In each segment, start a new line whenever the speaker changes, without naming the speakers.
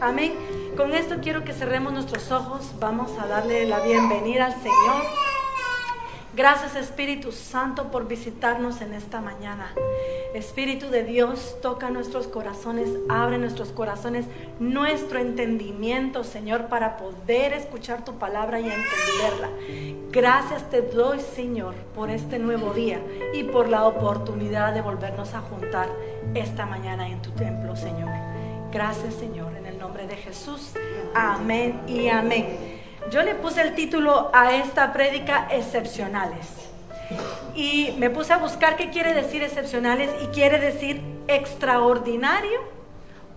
Amén. Con esto quiero que cerremos nuestros ojos. Vamos a darle la bienvenida al Señor. Gracias Espíritu Santo por visitarnos en esta mañana. Espíritu de Dios, toca nuestros corazones, abre nuestros corazones, nuestro entendimiento, Señor, para poder escuchar tu palabra y entenderla. Gracias te doy, Señor, por este nuevo día y por la oportunidad de volvernos a juntar esta mañana en tu templo, Señor. Gracias, Señor, de Jesús. Amén y amén. Yo le puse el título a esta prédica excepcionales. Y me puse a buscar qué quiere decir excepcionales y quiere decir extraordinario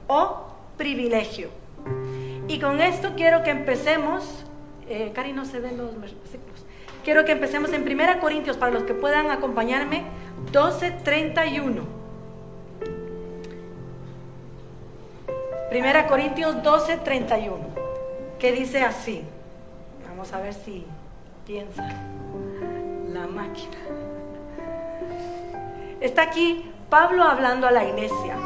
o privilegio. Y con esto quiero que empecemos, eh, Cari no se ven los versículos, quiero que empecemos en 1 Corintios, para los que puedan acompañarme, 12.31. 1 Corintios 12.31, que dice así. Vamos a ver si piensa la máquina. Está aquí Pablo hablando a la iglesia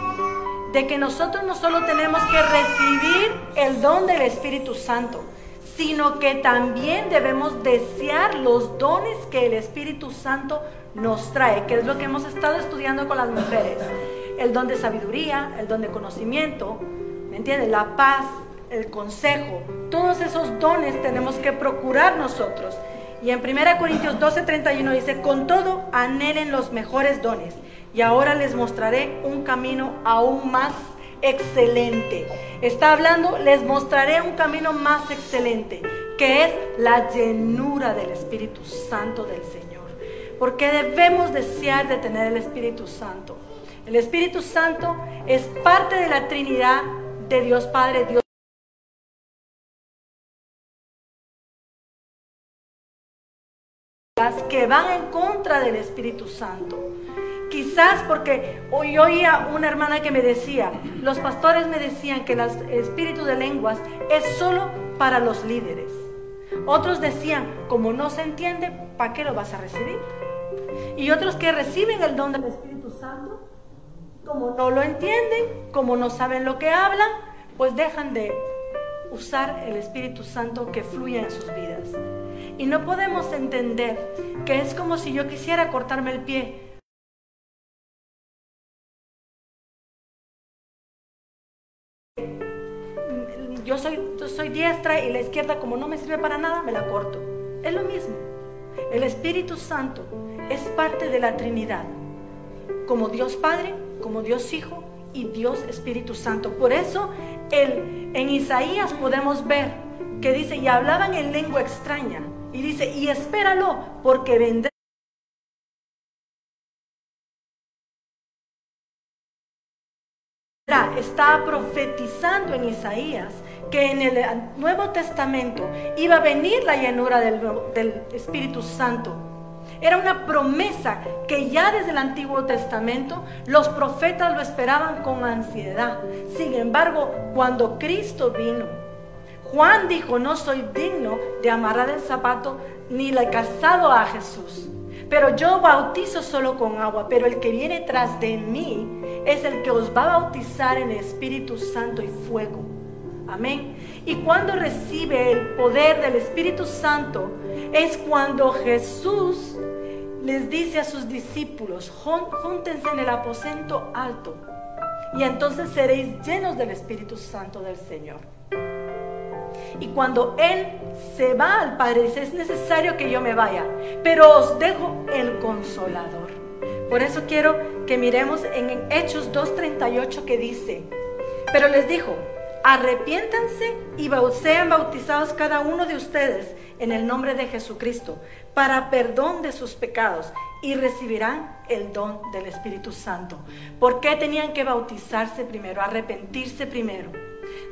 de que nosotros no solo tenemos que recibir el don del Espíritu Santo, sino que también debemos desear los dones que el Espíritu Santo nos trae, que es lo que hemos estado estudiando con las mujeres. El don de sabiduría, el don de conocimiento, ¿me entiendes? La paz, el consejo, todos esos dones tenemos que procurar nosotros. Y en 1 Corintios 12:31 dice, con todo anhelen los mejores dones. Y ahora les mostraré un camino aún más excelente. Está hablando, les mostraré un camino más excelente, que es la llenura del Espíritu Santo del Señor. Porque debemos desear de tener el Espíritu Santo. El Espíritu Santo es parte de la Trinidad de Dios Padre, Dios que van en contra del Espíritu Santo. Quizás porque hoy oía una hermana que me decía, los pastores me decían que el espíritu de lenguas es solo para los líderes. Otros decían, como no se entiende, ¿para qué lo vas a recibir? Y otros que reciben el don del Espíritu Santo, como no lo entienden, como no saben lo que hablan, pues dejan de usar el Espíritu Santo que fluye en sus vidas. Y no podemos entender que es como si yo quisiera cortarme el pie. Yo soy, soy diestra y la izquierda como no me sirve para nada, me la corto. Es lo mismo. El Espíritu Santo es parte de la Trinidad. Como Dios Padre, como Dios Hijo y Dios Espíritu Santo. Por eso el, en Isaías podemos ver que dice, y hablaban en lengua extraña. Y dice, y espéralo, porque vendrá. Está profetizando en Isaías que en el Nuevo Testamento iba a venir la llenura del, del Espíritu Santo. Era una promesa que ya desde el Antiguo Testamento los profetas lo esperaban con ansiedad. Sin embargo, cuando Cristo vino, Juan dijo, no soy digno de amarrar el zapato ni el calzado a Jesús. Pero yo bautizo solo con agua, pero el que viene tras de mí es el que os va a bautizar en Espíritu Santo y fuego. Amén. Y cuando recibe el poder del Espíritu Santo es cuando Jesús les dice a sus discípulos, júntense en el aposento alto y entonces seréis llenos del Espíritu Santo del Señor. Y cuando Él se va al Padre, dice, es necesario que yo me vaya, pero os dejo el consolador. Por eso quiero que miremos en Hechos 2.38 que dice, pero les dijo, arrepiéntanse y sean bautizados cada uno de ustedes en el nombre de Jesucristo para perdón de sus pecados y recibirán el don del Espíritu Santo. ¿Por qué tenían que bautizarse primero, arrepentirse primero?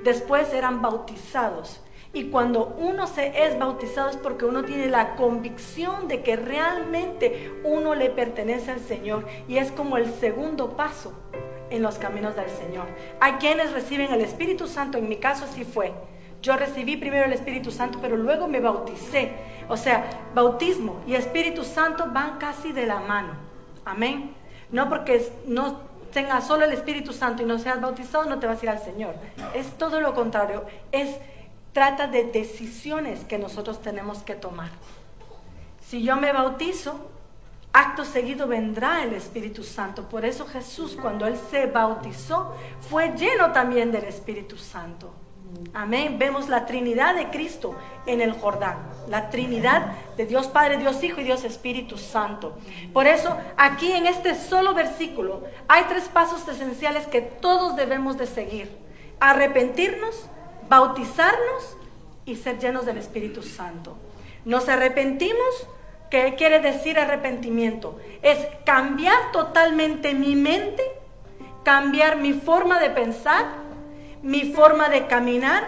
Después eran bautizados y cuando uno se es bautizado es porque uno tiene la convicción de que realmente uno le pertenece al Señor. Y es como el segundo paso en los caminos del Señor. Hay quienes reciben el Espíritu Santo, en mi caso así fue. Yo recibí primero el Espíritu Santo, pero luego me bauticé. O sea, bautismo y Espíritu Santo van casi de la mano. Amén. No porque no tengas solo el Espíritu Santo y no seas bautizado, no te vas a ir al Señor. Es todo lo contrario. Es trata de decisiones que nosotros tenemos que tomar. Si yo me bautizo, acto seguido vendrá el Espíritu Santo. Por eso Jesús cuando él se bautizó fue lleno también del Espíritu Santo. Amén. Vemos la Trinidad de Cristo en el Jordán. La Trinidad de Dios Padre, Dios Hijo y Dios Espíritu Santo. Por eso aquí en este solo versículo hay tres pasos esenciales que todos debemos de seguir. Arrepentirnos, bautizarnos y ser llenos del Espíritu Santo. Nos arrepentimos ¿Qué quiere decir arrepentimiento? Es cambiar totalmente mi mente, cambiar mi forma de pensar, mi forma de caminar,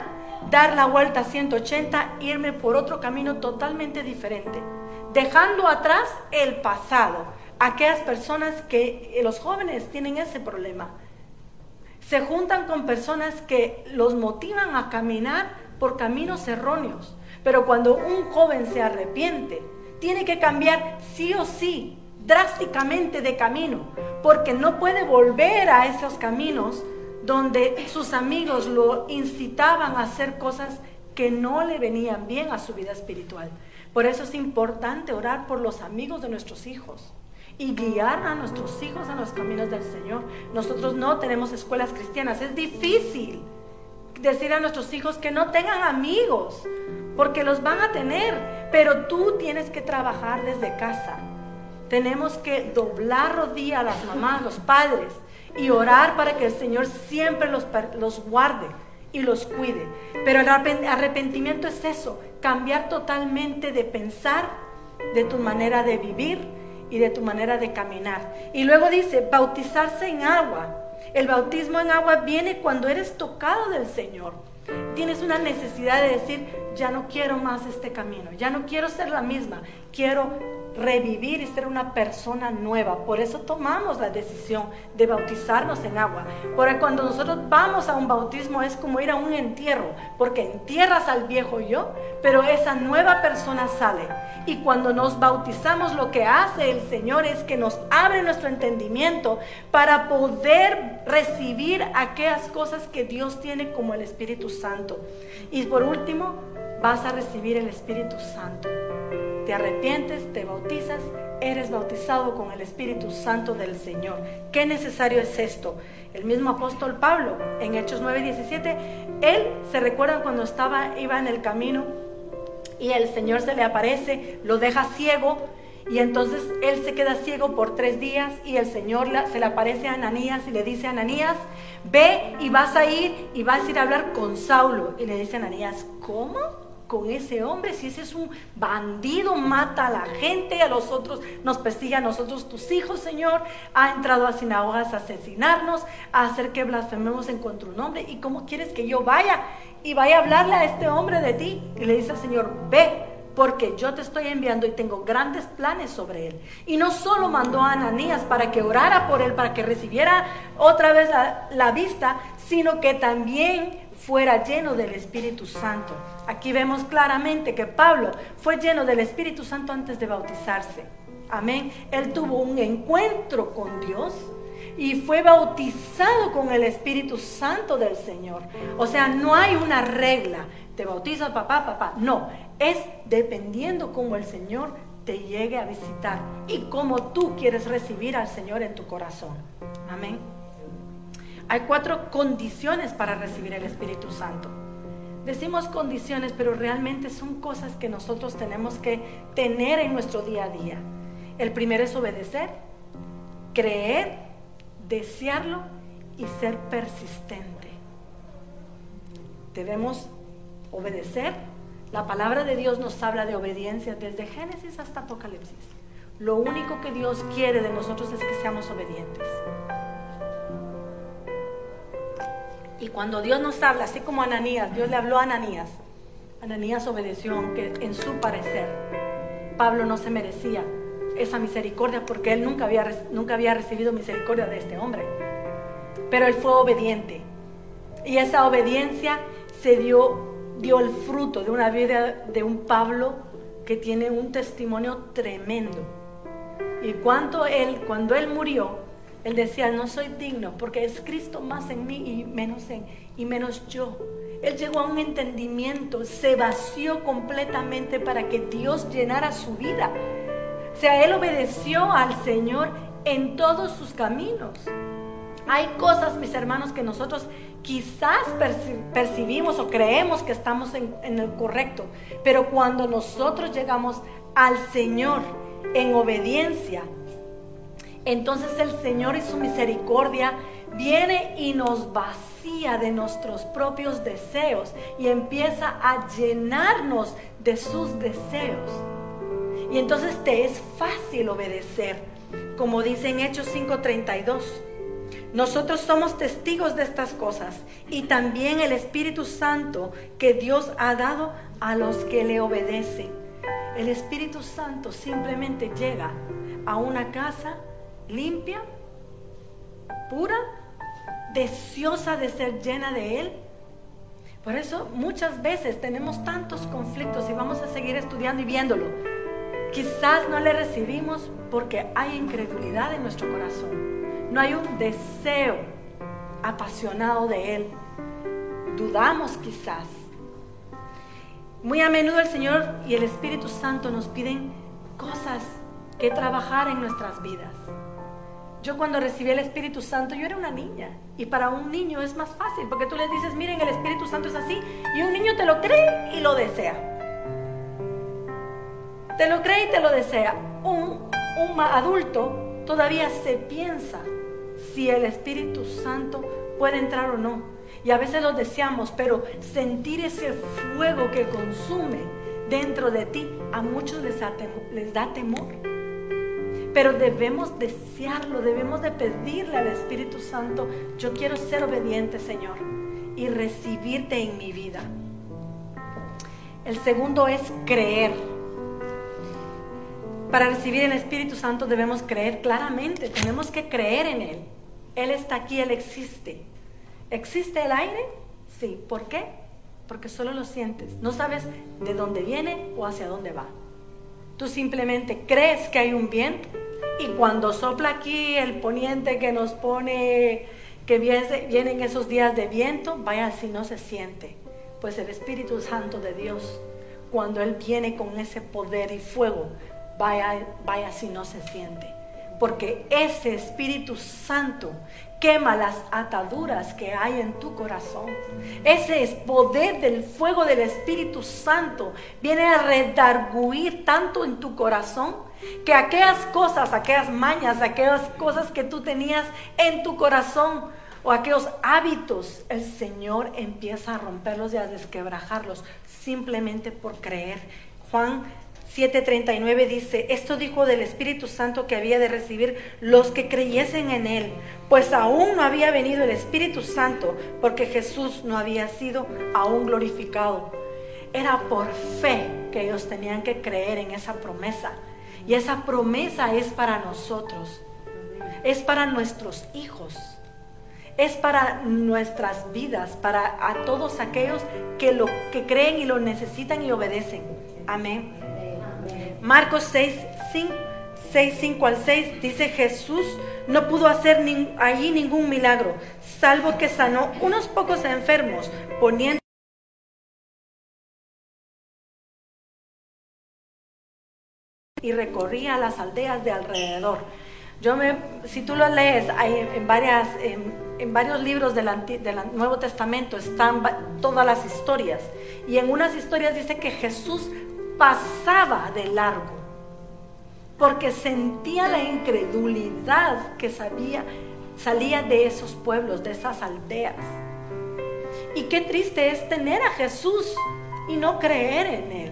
dar la vuelta a 180, irme por otro camino totalmente diferente, dejando atrás el pasado. Aquellas personas que los jóvenes tienen ese problema. Se juntan con personas que los motivan a caminar por caminos erróneos. Pero cuando un joven se arrepiente, tiene que cambiar sí o sí, drásticamente de camino, porque no puede volver a esos caminos donde sus amigos lo incitaban a hacer cosas que no le venían bien a su vida espiritual. Por eso es importante orar por los amigos de nuestros hijos y guiar a nuestros hijos a los caminos del Señor. Nosotros no tenemos escuelas cristianas, es difícil decir a nuestros hijos que no tengan amigos, porque los van a tener, pero tú tienes que trabajar desde casa. Tenemos que doblar rodilla a las mamás, los padres, y orar para que el Señor siempre los, los guarde y los cuide. Pero el arrepentimiento es eso, cambiar totalmente de pensar, de tu manera de vivir y de tu manera de caminar. Y luego dice, bautizarse en agua. El bautismo en agua viene cuando eres tocado del Señor. Tienes una necesidad de decir, ya no quiero más este camino, ya no quiero ser la misma, quiero revivir y ser una persona nueva. Por eso tomamos la decisión de bautizarnos en agua. Porque cuando nosotros vamos a un bautismo es como ir a un entierro, porque entierras al viejo yo, pero esa nueva persona sale. Y cuando nos bautizamos lo que hace el Señor es que nos abre nuestro entendimiento para poder recibir aquellas cosas que Dios tiene como el Espíritu Santo. Y por último, vas a recibir el Espíritu Santo te arrepientes, te bautizas, eres bautizado con el Espíritu Santo del Señor. ¿Qué necesario es esto? El mismo apóstol Pablo, en Hechos 9:17, él se recuerda cuando estaba, iba en el camino y el Señor se le aparece, lo deja ciego y entonces él se queda ciego por tres días y el Señor se le aparece a Ananías y le dice a Ananías, ve y vas a ir y vas a ir a hablar con Saulo. Y le dice a Ananías, ¿cómo? con ese hombre, si ese es un bandido, mata a la gente, a los otros, nos persigue a nosotros, tus hijos, Señor, ha entrado a sinagogas a asesinarnos, a hacer que blasfememos en contra un hombre, ¿y cómo quieres que yo vaya y vaya a hablarle a este hombre de ti? Y le dice al Señor, ve, porque yo te estoy enviando y tengo grandes planes sobre él. Y no solo mandó a Ananías para que orara por él, para que recibiera otra vez la, vista, sino que también fuera lleno del Espíritu Santo. Aquí vemos claramente que Pablo fue lleno del Espíritu Santo antes de bautizarse. Amén. Él tuvo un encuentro con Dios y fue bautizado con el Espíritu Santo del Señor. O sea, no hay una regla. Te bautiza papá, papá. No, es dependiendo cómo el Señor te llegue a visitar y cómo tú quieres recibir al Señor en tu corazón. Amén. Hay cuatro condiciones para recibir el Espíritu Santo. Decimos condiciones, pero realmente son cosas que nosotros tenemos que tener en nuestro día a día. El primero es obedecer, creer, desearlo y ser persistente. Debemos obedecer. La palabra de Dios nos habla de obediencia desde Génesis hasta Apocalipsis. Lo único que Dios quiere de nosotros es que seamos obedientes. Y cuando Dios nos habla, así como Ananías, Dios le habló a Ananías, Ananías obedeció, aunque en su parecer Pablo no se merecía esa misericordia porque él nunca había, nunca había recibido misericordia de este hombre. Pero él fue obediente. Y esa obediencia se dio, dio el fruto de una vida de un Pablo que tiene un testimonio tremendo. Y cuando él, cuando él murió, Él decía, no soy digno porque es Cristo más en mí y menos, en, y menos yo. Él llegó a un entendimiento, se vació completamente para que Dios llenara su vida. O sea, Él obedeció al Señor en todos sus caminos. Hay cosas, mis hermanos, que nosotros quizás percibimos o creemos que estamos en, en el correcto, pero cuando nosotros llegamos al Señor en obediencia, entonces el Señor y su misericordia viene y nos vacía de nuestros propios deseos y empieza a llenarnos de sus deseos. Y entonces te es fácil obedecer, como dice en Hechos 5:32. Nosotros somos testigos de estas cosas y también el Espíritu Santo que Dios ha dado a los que le obedecen. El Espíritu Santo simplemente llega a una casa limpia, pura, deseosa de ser llena de Él. Por eso muchas veces tenemos tantos conflictos y vamos a seguir estudiando y viéndolo. Quizás no le recibimos porque hay incredulidad en nuestro corazón. No hay un deseo apasionado de Él. Dudamos quizás. Muy a menudo el Señor y el Espíritu Santo nos piden cosas que trabajar en nuestras vidas. Yo cuando recibí el Espíritu Santo, yo era una niña. Y para un niño es más fácil, porque tú le dices, miren, el Espíritu Santo es así, y un niño te lo cree y lo desea. Te lo cree y te lo desea. Un, un adulto todavía se piensa si el Espíritu Santo puede entrar o no. Y a veces lo deseamos, pero sentir ese fuego que consume dentro de ti, a muchos les da temor. Pero debemos desearlo, debemos de pedirle al Espíritu Santo, yo quiero ser obediente, Señor, y recibirte en mi vida. El segundo es creer. Para recibir el Espíritu Santo debemos creer claramente, tenemos que creer en Él. Él está aquí, Él existe. ¿Existe el aire? Sí. ¿Por qué? Porque solo lo sientes. No sabes de dónde viene o hacia dónde va. Tú simplemente crees que hay un viento y cuando sopla aquí el poniente que nos pone, que vienen esos días de viento, vaya si no se siente. Pues el Espíritu Santo de Dios, cuando Él viene con ese poder y fuego, vaya, vaya si no se siente porque ese Espíritu Santo quema las ataduras que hay en tu corazón. Ese es poder del fuego del Espíritu Santo viene a redarguir tanto en tu corazón que aquellas cosas, aquellas mañas, aquellas cosas que tú tenías en tu corazón o aquellos hábitos, el Señor empieza a romperlos y a desquebrajarlos simplemente por creer. Juan 7:39 dice, esto dijo del Espíritu Santo que había de recibir los que creyesen en Él, pues aún no había venido el Espíritu Santo porque Jesús no había sido aún glorificado. Era por fe que ellos tenían que creer en esa promesa. Y esa promesa es para nosotros, es para nuestros hijos, es para nuestras vidas, para a todos aquellos que lo que creen y lo necesitan y obedecen. Amén. Marcos 6, 5, al 6 dice Jesús no pudo hacer allí ningún milagro, salvo que sanó unos pocos enfermos, poniendo y recorría las aldeas de alrededor. Yo me, si tú lo lees, hay en, varias, en, varios libros del, del, Nuevo Testamento están todas las historias. Y en unas historias dice que Jesús pasaba de largo, porque sentía la incredulidad que sabía, salía de esos pueblos, de esas aldeas. Y qué triste es tener a Jesús y no creer en Él.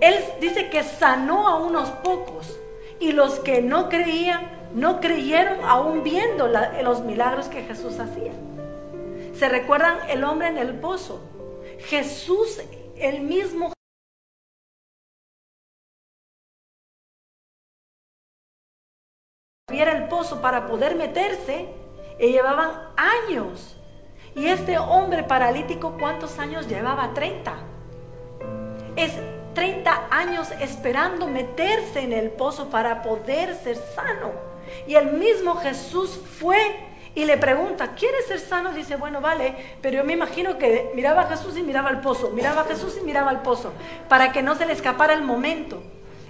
Él dice que sanó a unos pocos y los que no creían, no creyeron aún viendo los milagros que Jesús hacía. ¿Se recuerdan el hombre en el pozo? Jesús, el mismo era el pozo para poder meterse y llevaban años. Y este hombre paralítico, ¿cuántos años llevaba? 30. Es 30 años esperando meterse en el pozo para poder ser sano. Y el mismo Jesús fue y le pregunta, ¿quieres ser sano? Dice, bueno, vale, pero yo me imagino que miraba a Jesús y miraba al pozo, miraba a Jesús y miraba al pozo, para que no se le escapara el momento.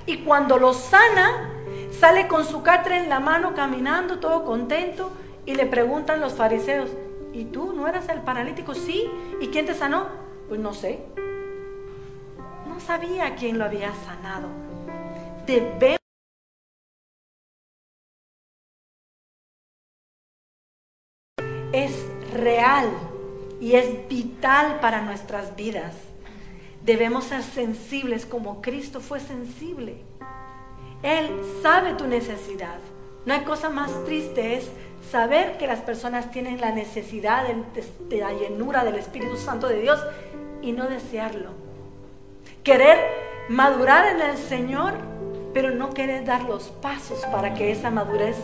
Y cuando lo sana, sale con su catre en la mano, caminando, todo contento, y le preguntan los fariseos, ¿y tú no eras el paralítico? Sí. ¿Y quién te sanó? Pues no sé. No sabía quién lo había sanado. Debemos es real y es vital para nuestras vidas. Debemos ser sensibles como Cristo fue sensible. Él sabe tu necesidad. No hay cosa más triste es saber que las personas tienen la necesidad de, la llenura del Espíritu Santo de Dios y no desearlo. Querer madurar en el Señor, pero no querer dar los pasos para que esa madurez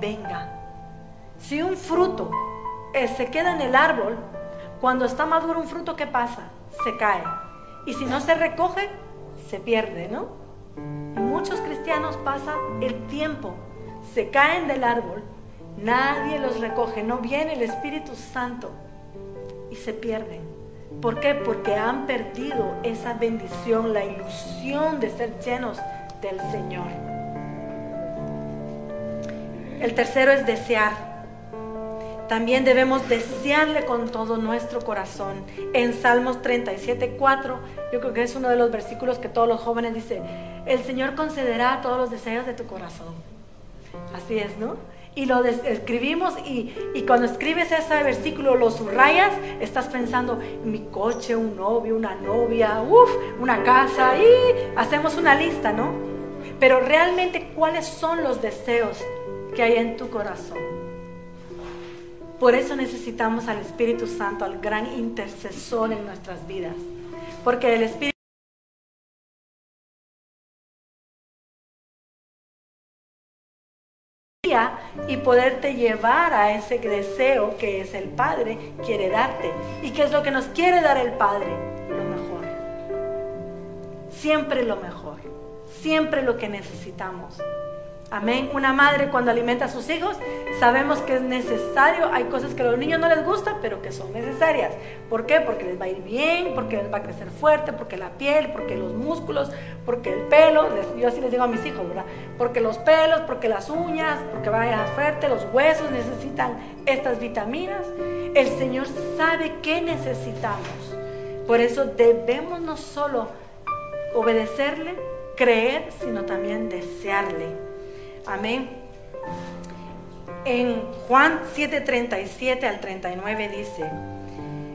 venga. Si un fruto eh, se queda en el árbol, cuando está maduro un fruto, ¿qué pasa? Se cae. Y si no se recoge, se pierde, ¿no? Muchos cristianos pasan el tiempo, se caen del árbol, nadie los recoge, no viene el Espíritu Santo y se pierden. ¿Por qué? Porque han perdido esa bendición, la ilusión de ser llenos del Señor. El tercero es desear. También debemos desearle con todo nuestro corazón. En Salmos 37, 4, yo creo que es uno de los versículos que todos los jóvenes dicen, el Señor concederá todos los deseos de tu corazón. Así es, ¿no? Y lo escribimos y, y, cuando escribes ese versículo, lo subrayas, estás pensando, mi coche, un novio, una novia, uff, una casa, y hacemos una lista, ¿no? Pero realmente, ¿cuáles son los deseos que hay en tu corazón? Por eso necesitamos al Espíritu Santo, al gran intercesor en nuestras vidas. Porque el Espíritu y poderte llevar a ese deseo que es el Padre quiere darte. ¿Y qué es lo que nos quiere dar el Padre? Lo mejor. Siempre lo mejor. Siempre lo que necesitamos. Amén. Una madre cuando alimenta a sus hijos, sabemos que es necesario. Hay cosas que a los niños no les gustan, pero que son necesarias. ¿Por qué? Porque les va a ir bien, porque les va a crecer fuerte, porque la piel, porque los músculos, porque el pelo. Yo así les digo a mis hijos, ¿verdad? Porque los pelos, porque las uñas, porque vaya fuerte, los huesos necesitan estas vitaminas. El Señor sabe qué necesitamos. Por eso debemos no solo obedecerle, creer, sino también desearle. Amén. En Juan 7:37 al 39 dice,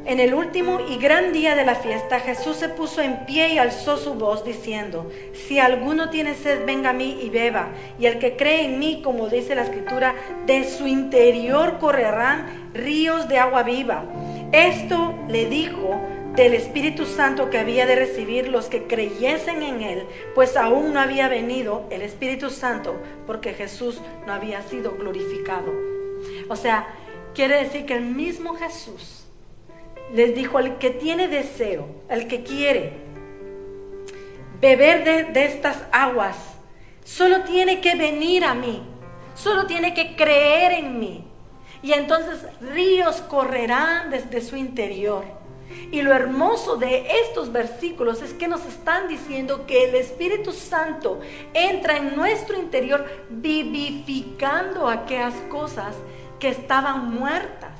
en el último y gran día de la fiesta, Jesús se puso en pie y alzó su voz diciendo, si alguno tiene sed, venga a mí y beba. Y el que cree en mí, como dice la escritura, de su interior correrán ríos de agua viva. Esto le dijo del Espíritu Santo que había de recibir los que creyesen en Él, pues aún no había venido el Espíritu Santo porque Jesús no había sido glorificado. O sea, quiere decir que el mismo Jesús les dijo al que tiene deseo, al que quiere beber de, de estas aguas, solo tiene que venir a mí, solo tiene que creer en mí. Y entonces ríos correrán desde su interior. Y lo hermoso de estos versículos es que nos están diciendo que el Espíritu Santo entra en nuestro interior vivificando aquellas cosas que estaban muertas.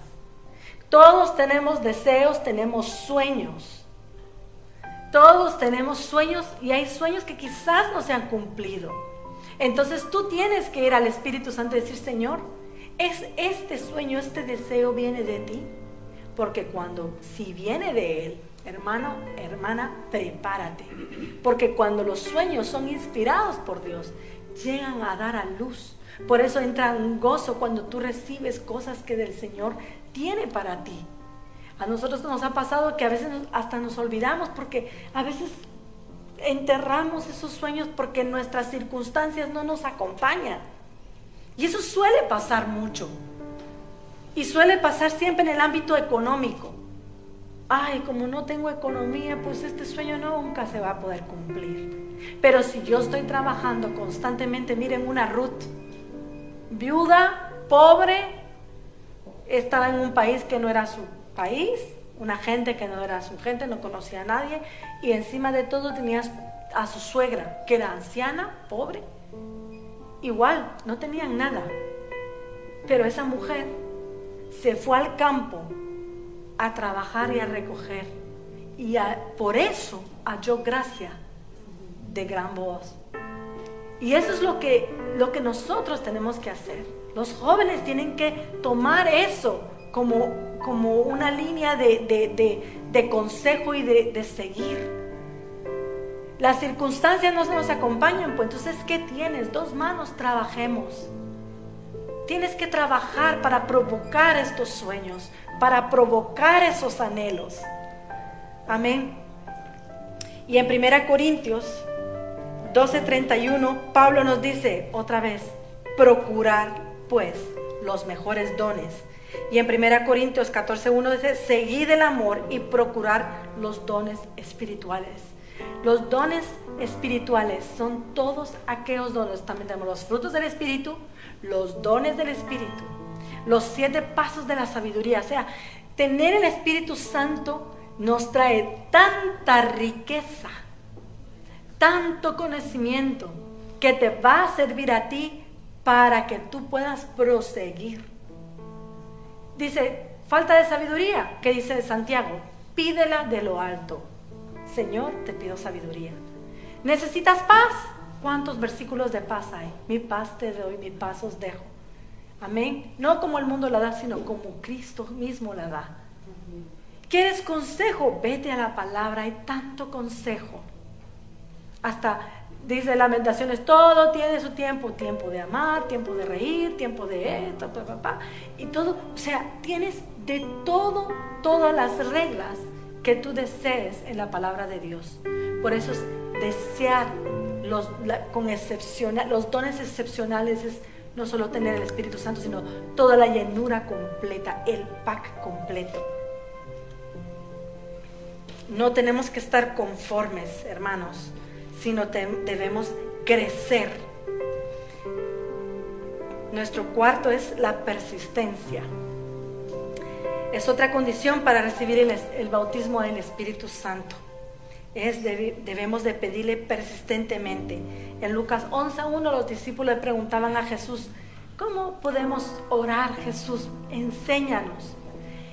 Todos tenemos deseos, tenemos sueños. Todos tenemos sueños y hay sueños que quizás no se han cumplido. Entonces tú tienes que ir al Espíritu Santo y decir, Señor, ¿es este sueño, este deseo viene de ti? Porque cuando, si viene de Él, hermano, hermana, prepárate. Porque cuando los sueños son inspirados por Dios, llegan a dar a luz. Por eso entra un gozo cuando tú recibes cosas que del Señor tiene para ti. A nosotros nos ha pasado que a veces hasta nos olvidamos porque a veces enterramos esos sueños porque nuestras circunstancias no nos acompañan. Y eso suele pasar mucho. Y suele pasar siempre en el ámbito económico. Ay, como no tengo economía, pues este sueño nunca se va a poder cumplir. Pero si yo estoy trabajando constantemente, miren una Ruth. viuda, pobre, estaba en un país que no era su país, una gente que no era su gente, no conocía a nadie, y encima de todo tenías a su suegra, que era anciana, pobre. Igual, no tenían nada. Pero esa mujer se fue al campo a trabajar y a recoger. Y por eso halló gracia de gran voz. Y eso es lo que, lo que nosotros tenemos que hacer. Los jóvenes tienen que tomar eso como, como una línea de, consejo y de, seguir. Las circunstancias no nos acompañan, pues entonces, ¿qué tienes? Dos manos, trabajemos. Tienes que trabajar para provocar estos sueños, para provocar esos anhelos. Amén. Y en 1 Corintios 12:31, Pablo nos dice otra vez, procurar pues los mejores dones. Y en 1 Corintios 14:1 dice, seguid el amor y procurar los dones espirituales. Los dones espirituales son todos aquellos dones. También tenemos los frutos del Espíritu, los dones del Espíritu, los siete pasos de la sabiduría. O sea, tener el Espíritu Santo nos trae tanta riqueza, tanto conocimiento, que te va a servir a ti para que tú puedas proseguir. Dice, falta de sabiduría, ¿qué dice Santiago? Pídela de lo alto. Señor, te pido sabiduría. ¿Necesitas paz? ¿Cuántos versículos de paz hay? Mi paz te doy, mi paz os dejo. Amén. No como el mundo la da, sino como Cristo mismo la da. ¿Quieres consejo? Vete a la palabra, hay tanto consejo. Hasta dice Lamentaciones, todo tiene su tiempo, tiempo de amar, tiempo de reír, tiempo de esto, papá, y todo, o sea, tienes de todo, todas las reglas que tú desees en la palabra de Dios. Por eso es desear los, con excepcional, los dones excepcionales es no solo tener el Espíritu Santo, sino toda la llenura completa, el pack completo. No tenemos que estar conformes, hermanos, sino debemos crecer. Nuestro cuarto es la persistencia. Es otra condición para recibir el, bautismo del Espíritu Santo es debemos de pedirle persistentemente. En Lucas 11.1 los discípulos le preguntaban a Jesús, ¿cómo podemos orar Jesús? Enséñanos.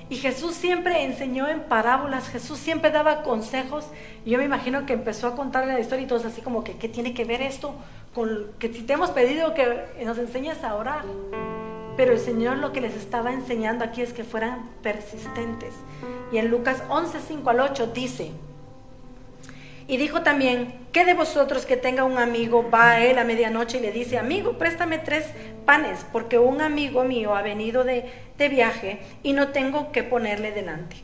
Y Jesús siempre enseñó en parábolas, Jesús siempre daba consejos. Yo me imagino que empezó a contarle la historia y todos así como que, ¿qué tiene que ver esto con que si te hemos pedido que nos enseñes a orar? Pero el Señor lo que les estaba enseñando aquí es que fueran persistentes. Y en Lucas 11, 5 al 8 dice, y dijo también, ¿qué de vosotros que tenga un amigo va a él a medianoche y le dice, amigo, préstame tres panes, porque un amigo mío ha venido de, de viaje y no tengo que ponerle delante?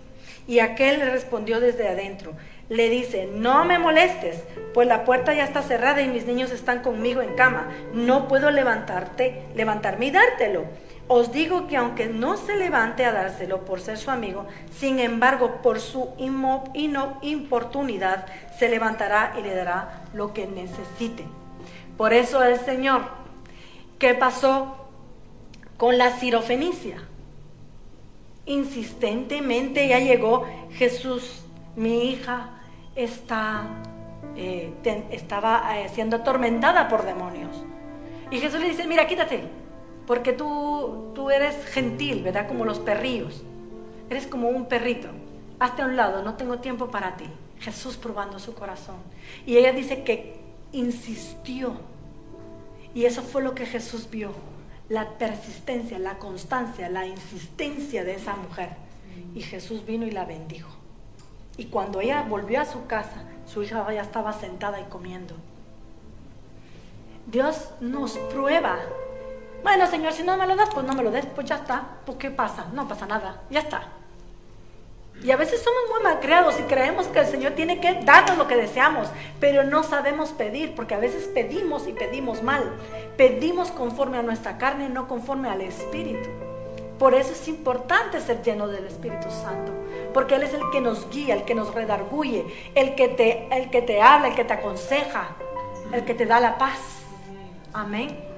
Y aquel le respondió desde adentro, le dice, no me molestes, pues la puerta ya está cerrada y mis niños están conmigo en cama, no puedo levantarte, levantarme y dártelo. Os digo que aunque no se levante a dárselo por ser su amigo, sin embargo, por su importunidad, se levantará y le dará lo que necesite. Por eso el Señor, ¿qué pasó con la sirofenicia? Insistentemente ya llegó Jesús, mi hija está, eh, estaba eh, siendo atormentada por demonios. Y Jesús le dice, mira, quítate, porque tú, tú eres gentil, ¿verdad? Como los perrillos. Eres como un perrito. Hazte a un lado, no tengo tiempo para ti. Jesús probando su corazón. Y ella dice que insistió. Y eso fue lo que Jesús vio. La persistencia, la constancia, la insistencia de esa mujer. Y Jesús vino y la bendijo. Y cuando ella volvió a su casa, su hija ya estaba sentada y comiendo. Dios nos prueba bueno, Señor, si no me lo das, pues no me lo des, pues ya está. Pues ¿qué pasa? No pasa nada, ya está. Y a veces somos muy malcriados y creemos que el Señor tiene que darnos lo que deseamos, pero no sabemos pedir, porque a veces pedimos y pedimos mal. Pedimos conforme a nuestra carne, no conforme al Espíritu. Por eso es importante ser lleno del Espíritu Santo, porque Él es el que nos guía, el que nos redarguye, el que te, el que te habla, el que te aconseja, el que te da la paz. Amén.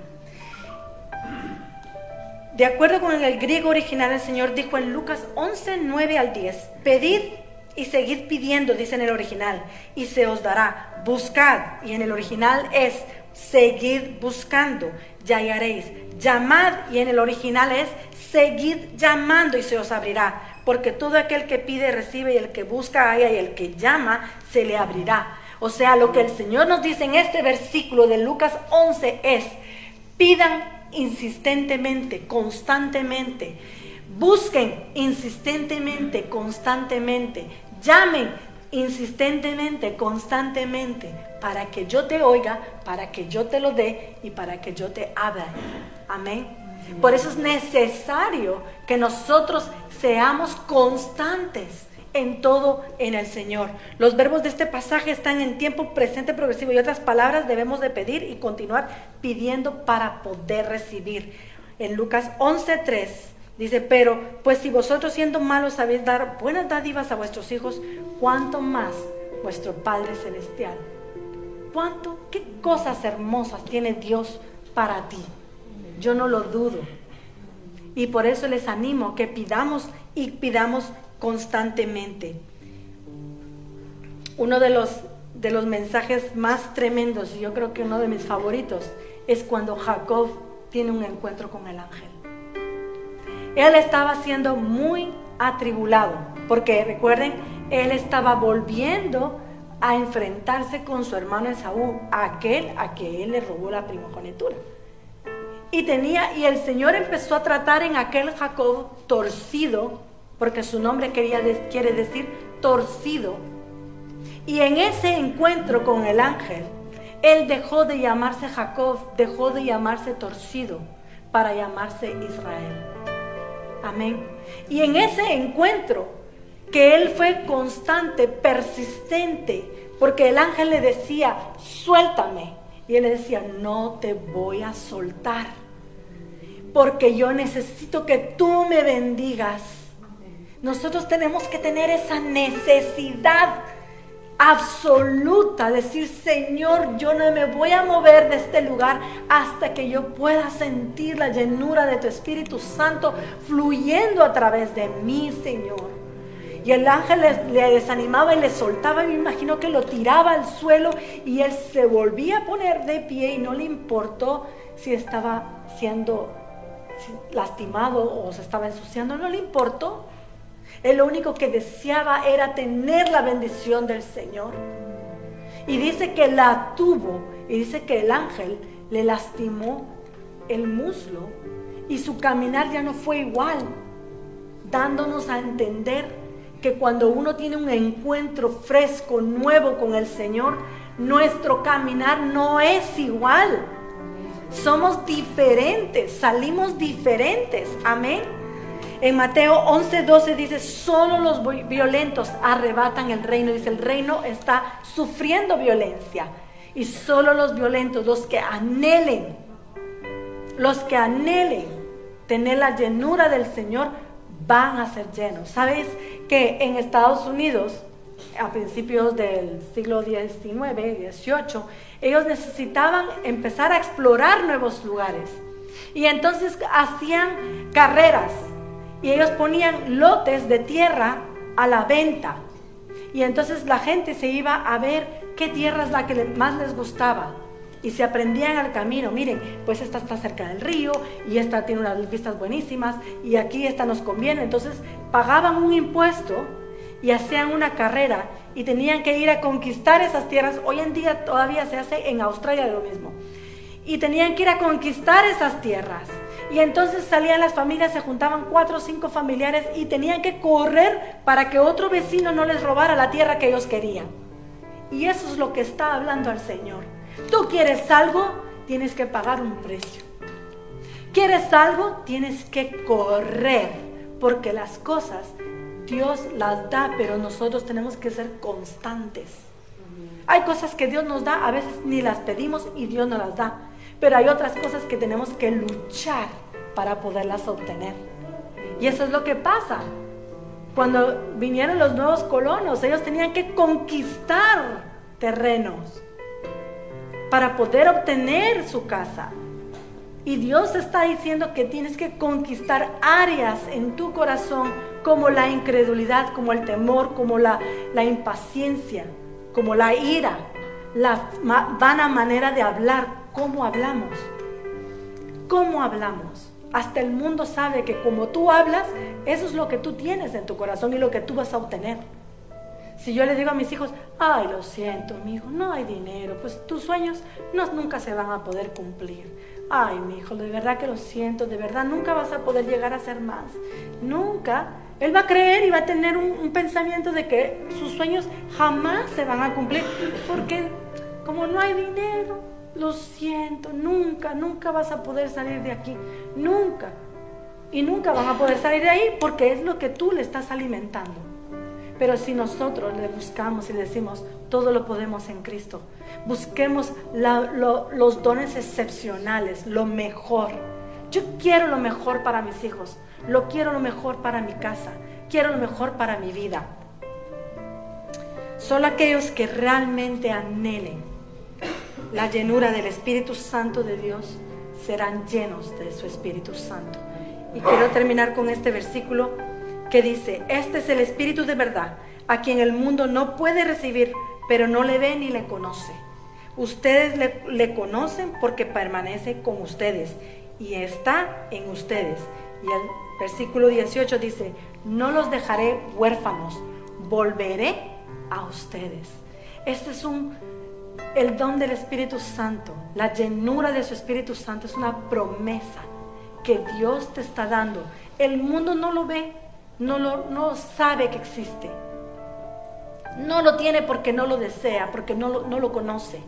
De acuerdo con el griego original, el Señor dijo en Lucas 11, 9 al 10, pedid y seguid pidiendo, dice en el original, y se os dará. Buscad, y en el original es, seguid buscando, ya hallaréis. Llamad, y en el original es, seguid llamando y se os abrirá. Porque todo aquel que pide recibe, y el que busca halla, y el que llama se le abrirá. O sea, lo que el Señor nos dice en este versículo de Lucas 11 es, pidan insistentemente, constantemente. Busquen insistentemente, constantemente. Llamen insistentemente, constantemente, para que yo te oiga, para que yo te lo dé y para que yo te abra. Amén. Por eso es necesario que nosotros seamos constantes en todo en el Señor. Los verbos de este pasaje están en tiempo presente progresivo y otras palabras debemos de pedir y continuar pidiendo para poder recibir. En Lucas 11:3 dice, pero pues si vosotros siendo malos sabéis dar buenas dádivas a vuestros hijos, ¿cuánto más vuestro Padre Celestial? ¿Cuánto, qué cosas hermosas tiene Dios para ti? Yo no lo dudo. Y por eso les animo que pidamos y pidamos constantemente. Uno de los, de los mensajes más tremendos, y yo creo que uno de mis favoritos, es cuando Jacob tiene un encuentro con el ángel. Él estaba siendo muy atribulado, porque recuerden, él estaba volviendo a enfrentarse con su hermano Esaú, aquel a que él le robó la primogenitura. Y tenía, y el Señor empezó a tratar en aquel Jacob torcido porque su nombre quería, quiere decir torcido. Y en ese encuentro con el ángel, él dejó de llamarse Jacob, dejó de llamarse torcido para llamarse Israel. Amén. Y en ese encuentro, que él fue constante, persistente, porque el ángel le decía, suéltame. Y él le decía, no te voy a soltar, porque yo necesito que tú me bendigas nosotros tenemos que tener esa necesidad absoluta, decir, Señor, yo no me voy a mover de este lugar hasta que yo pueda sentir la llenura de tu Espíritu Santo fluyendo a través de mí, Señor. Y el ángel le, desanimaba y le soltaba, y me imagino que lo tiraba al suelo y él se volvía a poner de pie y no le importó si estaba siendo lastimado o se estaba ensuciando, no le importó. Él lo único que deseaba era tener la bendición del Señor. Y dice que la tuvo y dice que el ángel le lastimó el muslo y su caminar ya no fue igual, dándonos a entender que cuando uno tiene un encuentro fresco, nuevo con el Señor, nuestro caminar no es igual. Somos diferentes, salimos diferentes. Amén. En Mateo 11, 12 dice, solo los violentos arrebatan el reino. Dice, el reino está sufriendo violencia. Y solo los violentos, los que anhelen, los que anhelen tener la llenura del Señor, van a ser llenos. ¿Sabes que en Estados Unidos, a principios del siglo XIX, XVIII, ellos necesitaban empezar a explorar nuevos lugares? Y entonces hacían carreras y ellos ponían lotes de tierra a la venta. Y entonces la gente se iba a ver qué tierra es la que más les gustaba. Y se aprendían al camino. Miren, pues esta está cerca del río y esta tiene unas vistas buenísimas y aquí esta nos conviene. Entonces pagaban un impuesto y hacían una carrera y tenían que ir a conquistar esas tierras. Hoy en día todavía se hace en Australia lo mismo. Y tenían que ir a conquistar esas tierras. Y entonces salían las familias, se juntaban cuatro o cinco familiares y tenían que correr para que otro vecino no les robara la tierra que ellos querían. Y eso es lo que está hablando al Señor. Tú quieres algo, tienes que pagar un precio. ¿Quieres algo? Tienes que correr, porque las cosas Dios las da, pero nosotros tenemos que ser constantes. Hay cosas que Dios nos da, a veces ni las pedimos y Dios nos las da, pero hay otras cosas que tenemos que luchar para poderlas obtener. Y eso es lo que pasa. Cuando vinieron los nuevos colonos, ellos tenían que conquistar terrenos para poder obtener su casa. Y Dios está diciendo que tienes que conquistar áreas en tu corazón como la incredulidad, como el temor, como la, impaciencia, como la ira, la vana manera de hablar, cómo hablamos. ¿Cómo hablamos? Hasta el mundo sabe que como tú hablas, eso es lo que tú tienes en tu corazón y lo que tú vas a obtener. Si yo le digo a mis hijos, ay, lo siento, mi hijo, no hay dinero, pues tus sueños no, nunca se van a poder cumplir. Ay, mi hijo, de verdad que lo siento, de verdad nunca vas a poder llegar a ser más. Nunca. Él va a creer y va a tener un, un pensamiento de que sus sueños jamás se van a cumplir, porque como no hay dinero, lo siento, nunca, nunca vas a poder salir de aquí, nunca. Y nunca van a poder salir de ahí porque es lo que tú le estás alimentando. Pero si nosotros le buscamos y decimos, todo lo podemos en Cristo, busquemos los dones excepcionales, lo mejor. Yo quiero lo mejor para mis hijos, lo quiero lo mejor para mi casa, quiero lo mejor para mi vida. Solo aquellos que realmente anhelen la llenura del Espíritu Santo de Dios serán llenos de su Espíritu Santo. Y quiero terminar con este versículo que dice, este es el Espíritu de verdad, a quien el mundo no puede recibir, pero no le ve ni le conoce. Ustedes le, conocen porque permanece con ustedes y está en ustedes. Y el versículo 18 dice, no los dejaré huérfanos, volveré a ustedes. Este es un, el don del Espíritu Santo, la llenura de su Espíritu Santo es una promesa que Dios te está dando. El mundo no lo ve, no, lo, no sabe que existe. No lo tiene porque no lo desea, porque no lo, no lo conoce.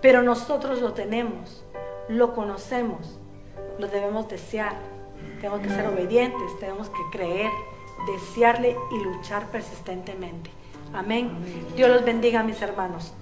Pero nosotros lo tenemos, lo conocemos, lo debemos desear. Tenemos que ser obedientes, tenemos que creer, desearle y luchar persistentemente. Amén. Dios los bendiga, mis hermanos.